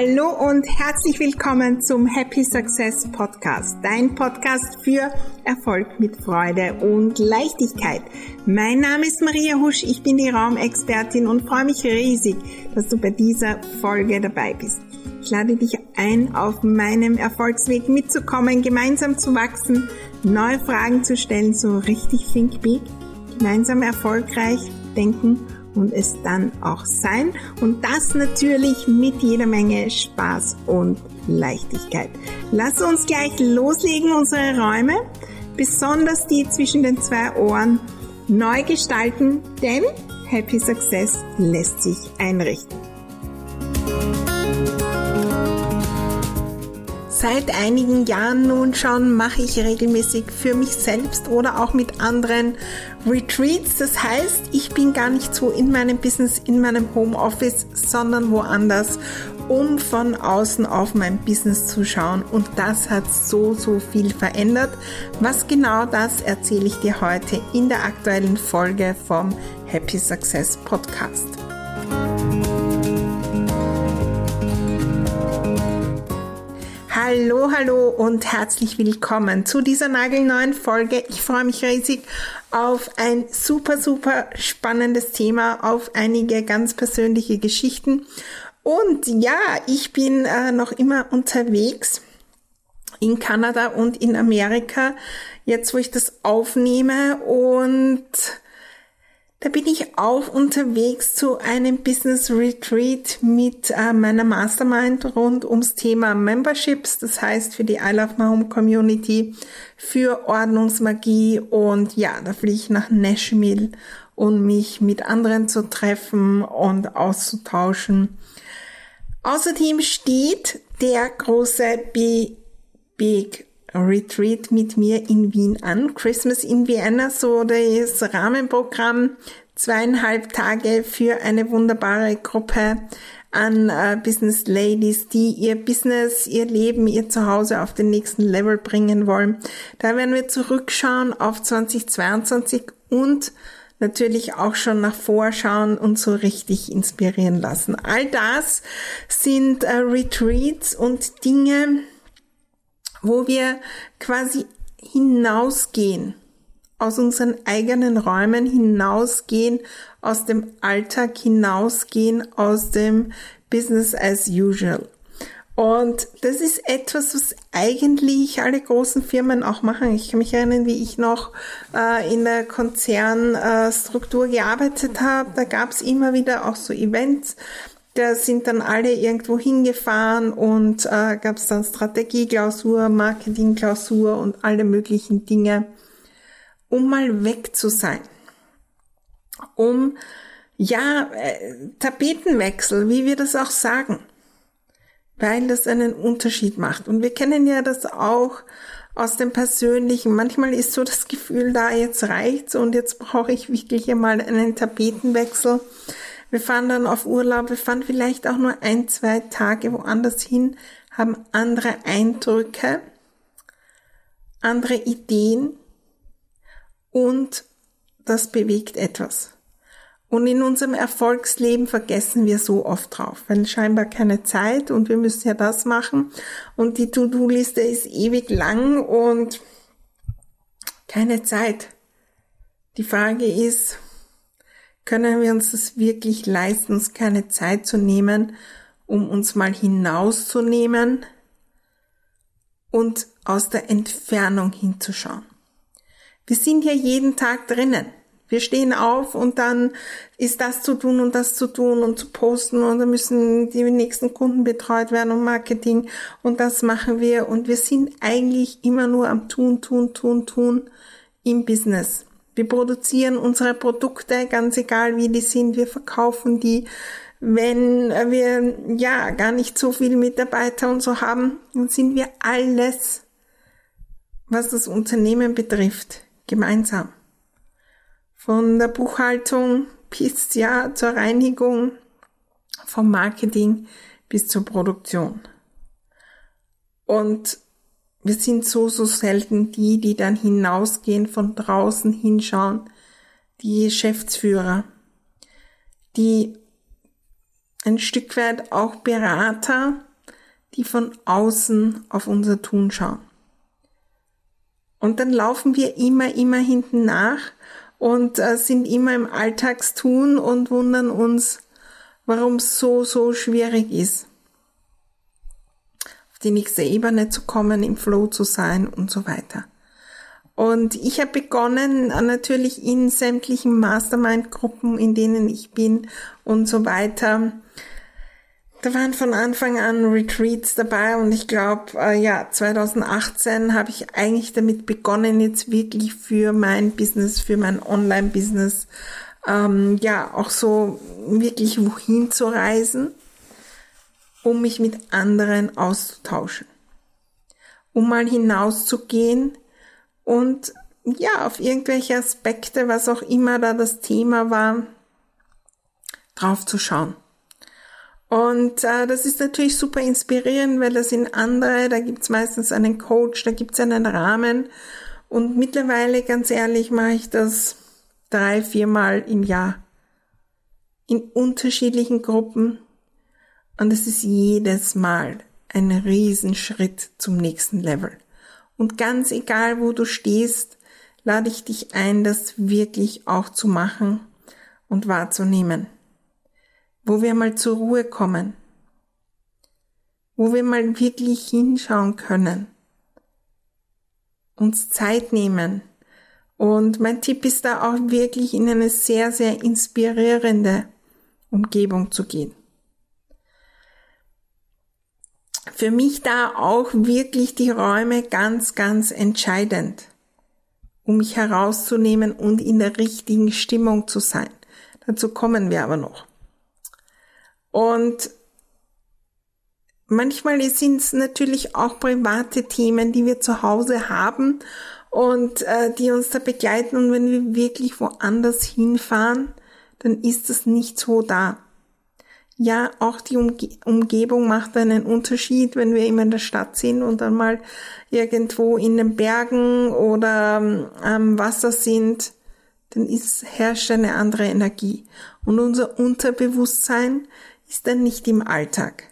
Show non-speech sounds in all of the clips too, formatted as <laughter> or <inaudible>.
Hallo und herzlich willkommen zum Happy Success Podcast, dein Podcast für Erfolg mit Freude und Leichtigkeit. Mein Name ist Maria Husch, ich bin die Raumexpertin und freue mich riesig, dass du bei dieser Folge dabei bist. Ich lade dich ein, auf meinem Erfolgsweg mitzukommen, gemeinsam zu wachsen, neue Fragen zu stellen, so richtig think big, gemeinsam erfolgreich denken und es dann auch sein. Und das natürlich mit jeder Menge Spaß und Leichtigkeit. Lass uns gleich loslegen, unsere Räume, besonders die zwischen den zwei Ohren, neu gestalten, denn Happy Success lässt sich einrichten. Seit einigen Jahren nun schon mache ich regelmäßig für mich selbst oder auch mit anderen Retreats. Das heißt, ich bin gar nicht so in meinem Business, in meinem Homeoffice, sondern woanders, um von außen auf mein Business zu schauen. Und das hat so, so viel verändert. Was genau das erzähle ich dir heute in der aktuellen Folge vom Happy Success Podcast. Hallo, hallo und herzlich willkommen zu dieser nagelneuen Folge. Ich freue mich riesig auf ein super, super spannendes Thema, auf einige ganz persönliche Geschichten. Und ja, ich bin äh, noch immer unterwegs in Kanada und in Amerika, jetzt wo ich das aufnehme und da bin ich auch unterwegs zu einem Business Retreat mit äh, meiner Mastermind rund ums Thema Memberships, das heißt für die I Love My Home Community, für Ordnungsmagie und ja, da fliege ich nach Nashville, um mich mit anderen zu treffen und auszutauschen. Außerdem steht der große Big Retreat mit mir in Wien an. Christmas in Vienna, so das Rahmenprogramm. Zweieinhalb Tage für eine wunderbare Gruppe an äh, Business Ladies, die ihr Business, ihr Leben, ihr Zuhause auf den nächsten Level bringen wollen. Da werden wir zurückschauen auf 2022 und natürlich auch schon nach vorschauen und so richtig inspirieren lassen. All das sind äh, Retreats und Dinge, wo wir quasi hinausgehen, aus unseren eigenen Räumen hinausgehen, aus dem Alltag hinausgehen, aus dem Business as usual. Und das ist etwas, was eigentlich alle großen Firmen auch machen. Ich kann mich erinnern, wie ich noch äh, in der Konzernstruktur äh, gearbeitet habe. Da gab es immer wieder auch so Events, da sind dann alle irgendwo hingefahren und äh, gab es dann Strategieklausur, Marketingklausur und alle möglichen Dinge, um mal weg zu sein. Um, ja, äh, Tapetenwechsel, wie wir das auch sagen, weil das einen Unterschied macht. Und wir kennen ja das auch aus dem Persönlichen. Manchmal ist so das Gefühl da, jetzt reicht's und jetzt brauche ich wirklich einmal einen Tapetenwechsel wir fahren dann auf Urlaub, wir fahren vielleicht auch nur ein, zwei Tage woanders hin, haben andere Eindrücke, andere Ideen und das bewegt etwas. Und in unserem Erfolgsleben vergessen wir so oft drauf, weil scheinbar keine Zeit und wir müssen ja das machen und die To-Do-Liste ist ewig lang und keine Zeit. Die Frage ist, können wir uns das wirklich leisten, uns keine Zeit zu nehmen, um uns mal hinauszunehmen und aus der Entfernung hinzuschauen. Wir sind ja jeden Tag drinnen. Wir stehen auf und dann ist das zu tun und das zu tun und zu posten und dann müssen die nächsten Kunden betreut werden und Marketing und das machen wir und wir sind eigentlich immer nur am tun, tun, tun, tun im Business. Wir produzieren unsere Produkte, ganz egal wie die sind, wir verkaufen die. Wenn wir ja gar nicht so viele Mitarbeiter und so haben, dann sind wir alles, was das Unternehmen betrifft, gemeinsam. Von der Buchhaltung bis ja zur Reinigung, vom Marketing bis zur Produktion. Und wir sind so, so selten die, die dann hinausgehen, von draußen hinschauen, die Geschäftsführer, die ein Stück weit auch Berater die von außen auf unser Tun schauen. Und dann laufen wir immer, immer hinten nach und äh, sind immer im Alltagstun und wundern uns, warum es so, so schwierig ist, die nächste Ebene zu kommen, im Flow zu sein und so weiter. Und ich habe begonnen, natürlich in sämtlichen Mastermind-Gruppen, in denen ich bin und so weiter, da waren von Anfang an Retreats dabei und ich glaube, äh, ja, 2018 habe ich eigentlich damit begonnen, jetzt wirklich für mein Business, für mein Online-Business, ähm, ja, auch so wirklich wohin zu reisen, um mich mit anderen auszutauschen, um mal hinauszugehen und ja, auf irgendwelche Aspekte, was auch immer da das Thema war, drauf zu schauen. Und äh, das ist natürlich super inspirierend, weil das sind andere, da gibt's meistens einen Coach, da gibt's einen Rahmen. Und mittlerweile, ganz ehrlich, mache ich das drei, viermal im Jahr. In unterschiedlichen Gruppen. Und es ist jedes Mal ein Riesenschritt zum nächsten Level. Und ganz egal, wo du stehst, lade ich dich ein, das wirklich auch zu machen und wahrzunehmen wo wir mal zur Ruhe kommen, wo wir mal wirklich hinschauen können, uns Zeit nehmen. Und mein Tipp ist da auch wirklich in eine sehr, sehr inspirierende Umgebung zu gehen. Für mich da auch wirklich die Räume ganz, ganz entscheidend, um mich herauszunehmen und in der richtigen Stimmung zu sein. Dazu kommen wir aber noch. Und manchmal sind es natürlich auch private Themen, die wir zu Hause haben und äh, die uns da begleiten. Und wenn wir wirklich woanders hinfahren, dann ist das nicht so da. Ja, auch die Umge Umgebung macht einen Unterschied, wenn wir immer in der Stadt sind und dann mal irgendwo in den Bergen oder ähm, am Wasser sind, dann ist, herrscht eine andere Energie. Und unser Unterbewusstsein ist er nicht im Alltag.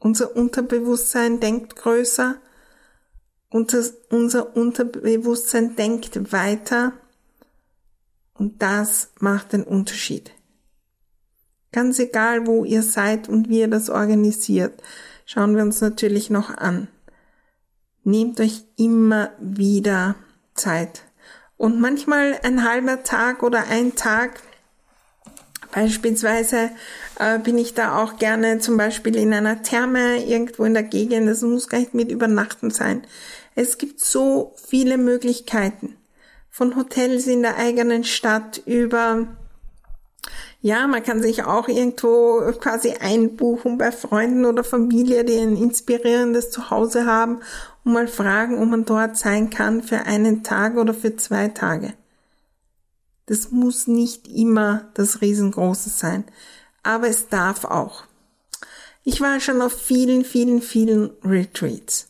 Unser Unterbewusstsein denkt größer, unser Unterbewusstsein denkt weiter und das macht den Unterschied. Ganz egal, wo ihr seid und wie ihr das organisiert, schauen wir uns natürlich noch an. Nehmt euch immer wieder Zeit. Und manchmal ein halber Tag oder ein Tag Beispielsweise äh, bin ich da auch gerne zum Beispiel in einer Therme irgendwo in der Gegend. Das muss gar nicht mit Übernachten sein. Es gibt so viele Möglichkeiten. Von Hotels in der eigenen Stadt über ja, man kann sich auch irgendwo quasi einbuchen bei Freunden oder Familie, die ein inspirierendes Zuhause haben und mal fragen, ob man dort sein kann für einen Tag oder für zwei Tage. Das muss nicht immer das Riesengroße sein, aber es darf auch. Ich war schon auf vielen, vielen, vielen Retreats.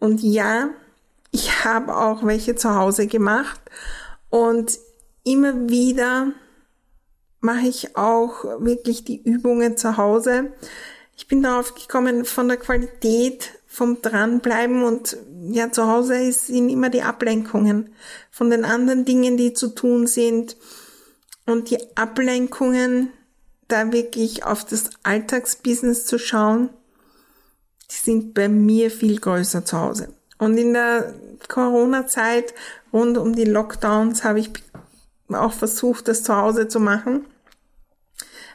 Und ja, ich habe auch welche zu Hause gemacht und immer wieder mache ich auch wirklich die Übungen zu Hause. Ich bin darauf gekommen, von der Qualität vom Dranbleiben und ja, zu Hause sind immer die Ablenkungen von den anderen Dingen, die zu tun sind. Und die Ablenkungen, da wirklich auf das Alltagsbusiness zu schauen, die sind bei mir viel größer zu Hause. Und in der Corona-Zeit rund um die Lockdowns habe ich auch versucht, das zu Hause zu machen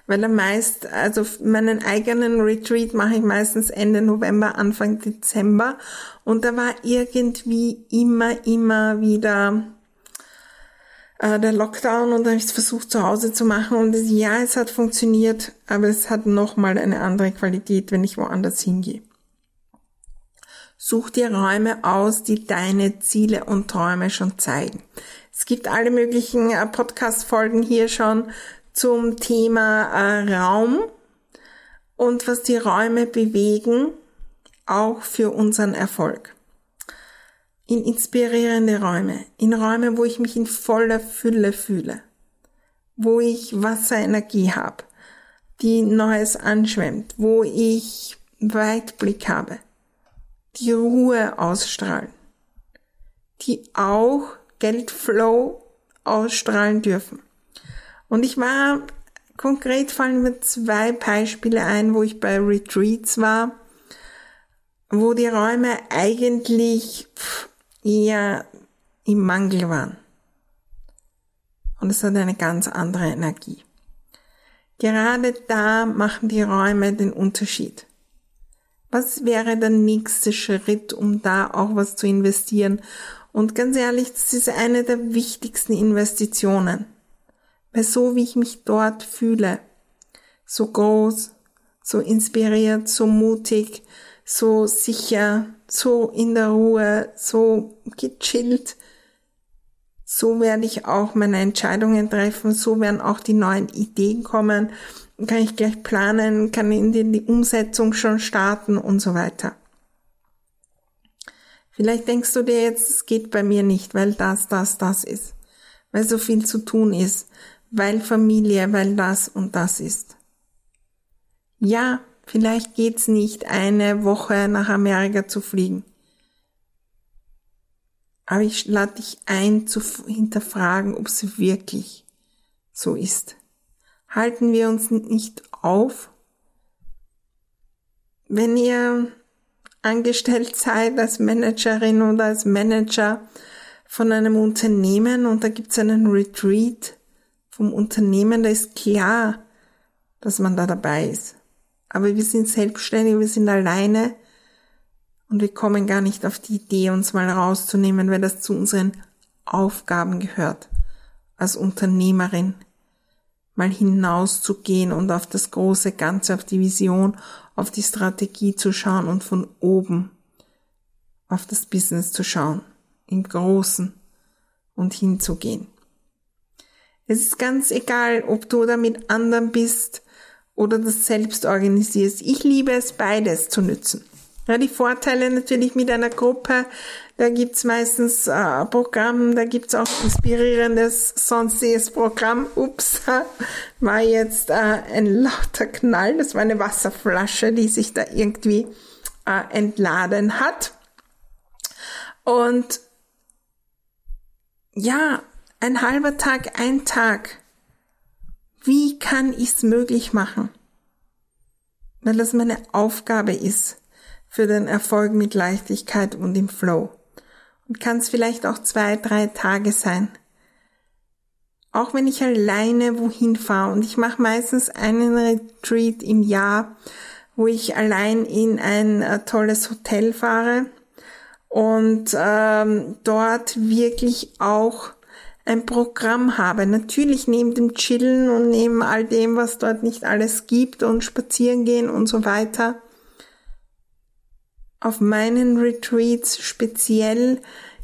weil er meist, also meinen eigenen Retreat mache ich meistens Ende November, Anfang Dezember und da war irgendwie immer, immer wieder äh, der Lockdown und da habe ich es versucht zu Hause zu machen und das, ja, es hat funktioniert, aber es hat nochmal eine andere Qualität, wenn ich woanders hingehe. Such dir Räume aus, die deine Ziele und Träume schon zeigen. Es gibt alle möglichen äh, Podcast-Folgen hier schon zum Thema äh, Raum und was die Räume bewegen, auch für unseren Erfolg. In inspirierende Räume, in Räume, wo ich mich in voller Fülle fühle, wo ich Wasserenergie habe, die Neues anschwemmt, wo ich Weitblick habe, die Ruhe ausstrahlen, die auch Geldflow ausstrahlen dürfen. Und ich war, konkret fallen mir zwei Beispiele ein, wo ich bei Retreats war, wo die Räume eigentlich eher im Mangel waren. Und es hat eine ganz andere Energie. Gerade da machen die Räume den Unterschied. Was wäre der nächste Schritt, um da auch was zu investieren? Und ganz ehrlich, das ist eine der wichtigsten Investitionen. Weil so wie ich mich dort fühle, so groß, so inspiriert, so mutig, so sicher, so in der Ruhe, so gechillt, so werde ich auch meine Entscheidungen treffen, so werden auch die neuen Ideen kommen, kann ich gleich planen, kann in die Umsetzung schon starten und so weiter. Vielleicht denkst du dir jetzt, es geht bei mir nicht, weil das, das, das ist, weil so viel zu tun ist, weil Familie, weil das und das ist. Ja, vielleicht geht's nicht, eine Woche nach Amerika zu fliegen. Aber ich lade dich ein, zu hinterfragen, ob es wirklich so ist. Halten wir uns nicht auf, wenn ihr angestellt seid als Managerin oder als Manager von einem Unternehmen und da gibt es einen Retreat vom Unternehmen, da ist klar, dass man da dabei ist. Aber wir sind selbstständig, wir sind alleine und wir kommen gar nicht auf die Idee, uns mal rauszunehmen, weil das zu unseren Aufgaben gehört. Als Unternehmerin mal hinauszugehen und auf das große Ganze, auf die Vision, auf die Strategie zu schauen und von oben auf das Business zu schauen, im Großen und hinzugehen. Es ist ganz egal, ob du da mit anderen bist oder das selbst organisierst. Ich liebe es, beides zu nützen. Ja, die Vorteile natürlich mit einer Gruppe, da gibt's meistens äh, Programm, da gibt's auch inspirierendes sonstiges Programm. Ups, <laughs> war jetzt äh, ein lauter Knall, das war eine Wasserflasche, die sich da irgendwie äh, entladen hat. Und ja, ein halber Tag, ein Tag. Wie kann ich's möglich machen? Weil das meine Aufgabe ist für den Erfolg mit Leichtigkeit und im Flow. Und kann es vielleicht auch zwei, drei Tage sein. Auch wenn ich alleine wohin fahre und ich mache meistens einen Retreat im Jahr, wo ich allein in ein äh, tolles Hotel fahre und ähm, dort wirklich auch ein Programm habe. Natürlich neben dem Chillen und neben all dem, was dort nicht alles gibt und spazieren gehen und so weiter, auf meinen Retreats speziell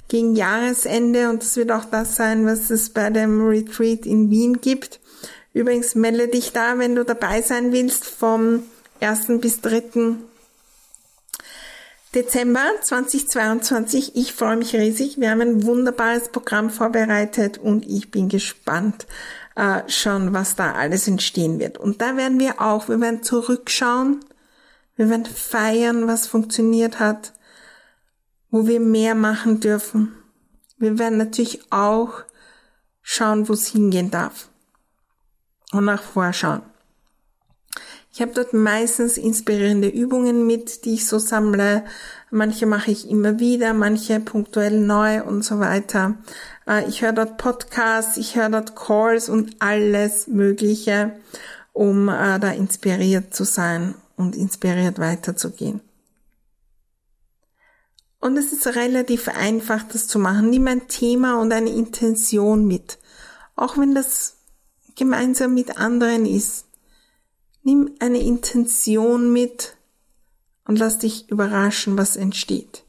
gegen Jahresende und das wird auch das sein, was es bei dem Retreat in Wien gibt. Übrigens melde dich da, wenn du dabei sein willst, vom 1. bis 3. Dezember 2022. Ich freue mich riesig. Wir haben ein wunderbares Programm vorbereitet und ich bin gespannt äh, schon, was da alles entstehen wird. Und da werden wir auch, wir werden zurückschauen wir werden feiern, was funktioniert hat, wo wir mehr machen dürfen. Wir werden natürlich auch schauen, wo es hingehen darf. Und nach vorschauen. Ich habe dort meistens inspirierende Übungen mit, die ich so sammle. Manche mache ich immer wieder, manche punktuell neu und so weiter. Äh, ich höre dort Podcasts, ich höre dort Calls und alles Mögliche, um äh, da inspiriert zu sein und inspiriert weiterzugehen. Und es ist relativ einfach, das zu machen. Nimm ein Thema und eine Intention mit. Auch wenn das gemeinsam mit anderen ist. Nimm eine Intention mit und lass dich überraschen, was entsteht.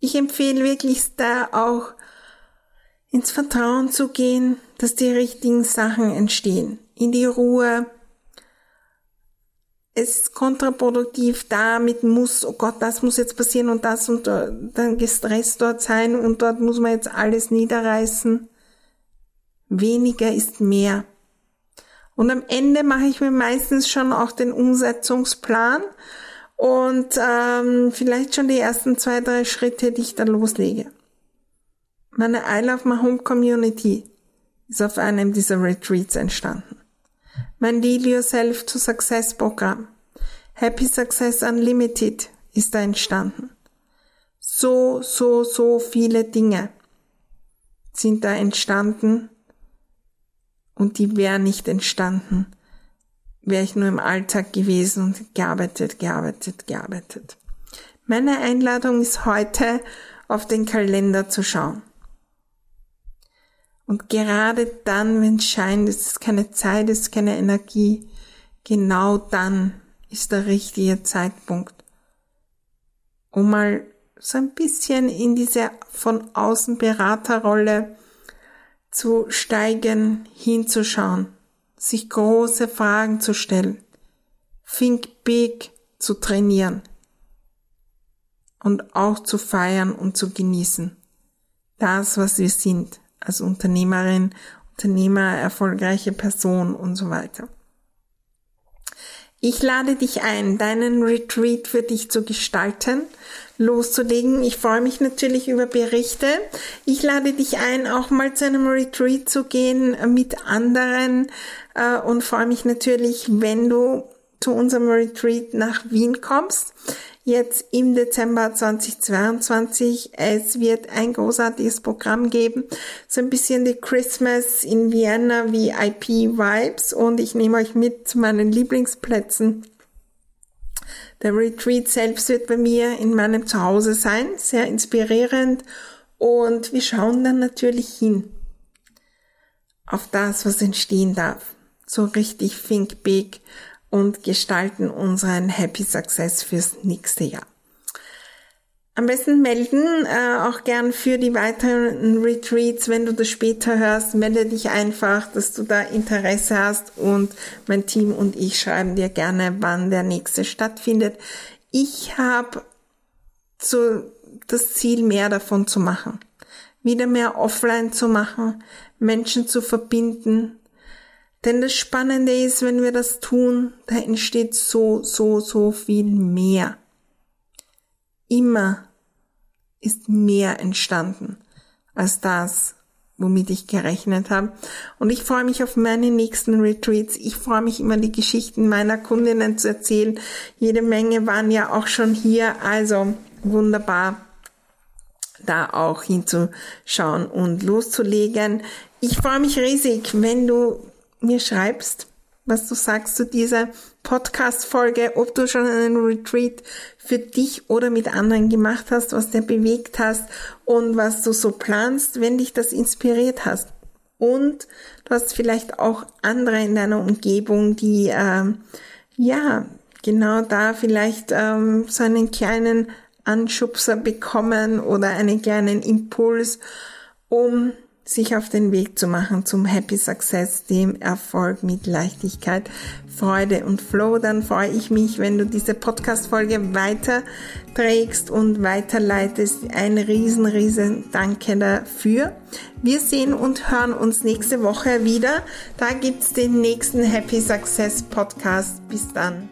Ich empfehle wirklich da auch ins Vertrauen zu gehen, dass die richtigen Sachen entstehen. In die Ruhe, es ist kontraproduktiv, damit muss, oh Gott, das muss jetzt passieren und das und dann gestresst dort sein und dort muss man jetzt alles niederreißen. Weniger ist mehr. Und am Ende mache ich mir meistens schon auch den Umsetzungsplan und ähm, vielleicht schon die ersten zwei, drei Schritte, die ich da loslege. Meine I Love My Home Community ist auf einem dieser Retreats entstanden. Mein Lead Yourself to Success Programm, Happy Success Unlimited, ist da entstanden. So, so, so viele Dinge sind da entstanden und die wären nicht entstanden, wäre ich nur im Alltag gewesen und gearbeitet, gearbeitet, gearbeitet. Meine Einladung ist heute, auf den Kalender zu schauen. Und gerade dann, wenn es scheint, es ist keine Zeit, es ist keine Energie, genau dann ist der richtige Zeitpunkt, um mal so ein bisschen in diese von außen Beraterrolle zu steigen, hinzuschauen sich große Fragen zu stellen, Think Big zu trainieren und auch zu feiern und zu genießen. Das, was wir sind als Unternehmerin, Unternehmer, erfolgreiche Person und so weiter. Ich lade dich ein, deinen Retreat für dich zu gestalten, loszulegen. Ich freue mich natürlich über Berichte. Ich lade dich ein, auch mal zu einem Retreat zu gehen mit anderen äh, und freue mich natürlich, wenn du zu unserem Retreat nach Wien kommst jetzt im Dezember 2022. Es wird ein großartiges Programm geben, so ein bisschen die Christmas in Vienna VIP Vibes und ich nehme euch mit zu meinen Lieblingsplätzen. Der Retreat selbst wird bei mir in meinem Zuhause sein, sehr inspirierend und wir schauen dann natürlich hin auf das, was entstehen darf. So richtig think big und gestalten unseren Happy Success fürs nächste Jahr. Am besten melden, äh, auch gern für die weiteren Retreats. Wenn du das später hörst, melde dich einfach, dass du da Interesse hast und mein Team und ich schreiben dir gerne, wann der nächste stattfindet. Ich habe so das Ziel, mehr davon zu machen. Wieder mehr offline zu machen, Menschen zu verbinden, denn das Spannende ist, wenn wir das tun, da entsteht so, so, so viel mehr. Immer ist mehr entstanden als das, womit ich gerechnet habe. Und ich freue mich auf meine nächsten Retreats. Ich freue mich immer, die Geschichten meiner Kundinnen zu erzählen. Jede Menge waren ja auch schon hier. Also wunderbar, da auch hinzuschauen und loszulegen. Ich freue mich riesig, wenn du mir schreibst, was du sagst zu dieser Podcast-Folge, ob du schon einen Retreat für dich oder mit anderen gemacht hast, was dir bewegt hast und was du so planst, wenn dich das inspiriert hast. Und du hast vielleicht auch andere in deiner Umgebung, die ähm, ja genau da vielleicht ähm, so einen kleinen Anschubser bekommen oder einen kleinen Impuls, um sich auf den Weg zu machen zum Happy Success, dem Erfolg mit Leichtigkeit, Freude und Flow, dann freue ich mich, wenn du diese Podcast-Folge weiter trägst und weiterleitest. Ein riesen, riesen Danke dafür. Wir sehen und hören uns nächste Woche wieder. Da gibt's den nächsten Happy Success Podcast. Bis dann.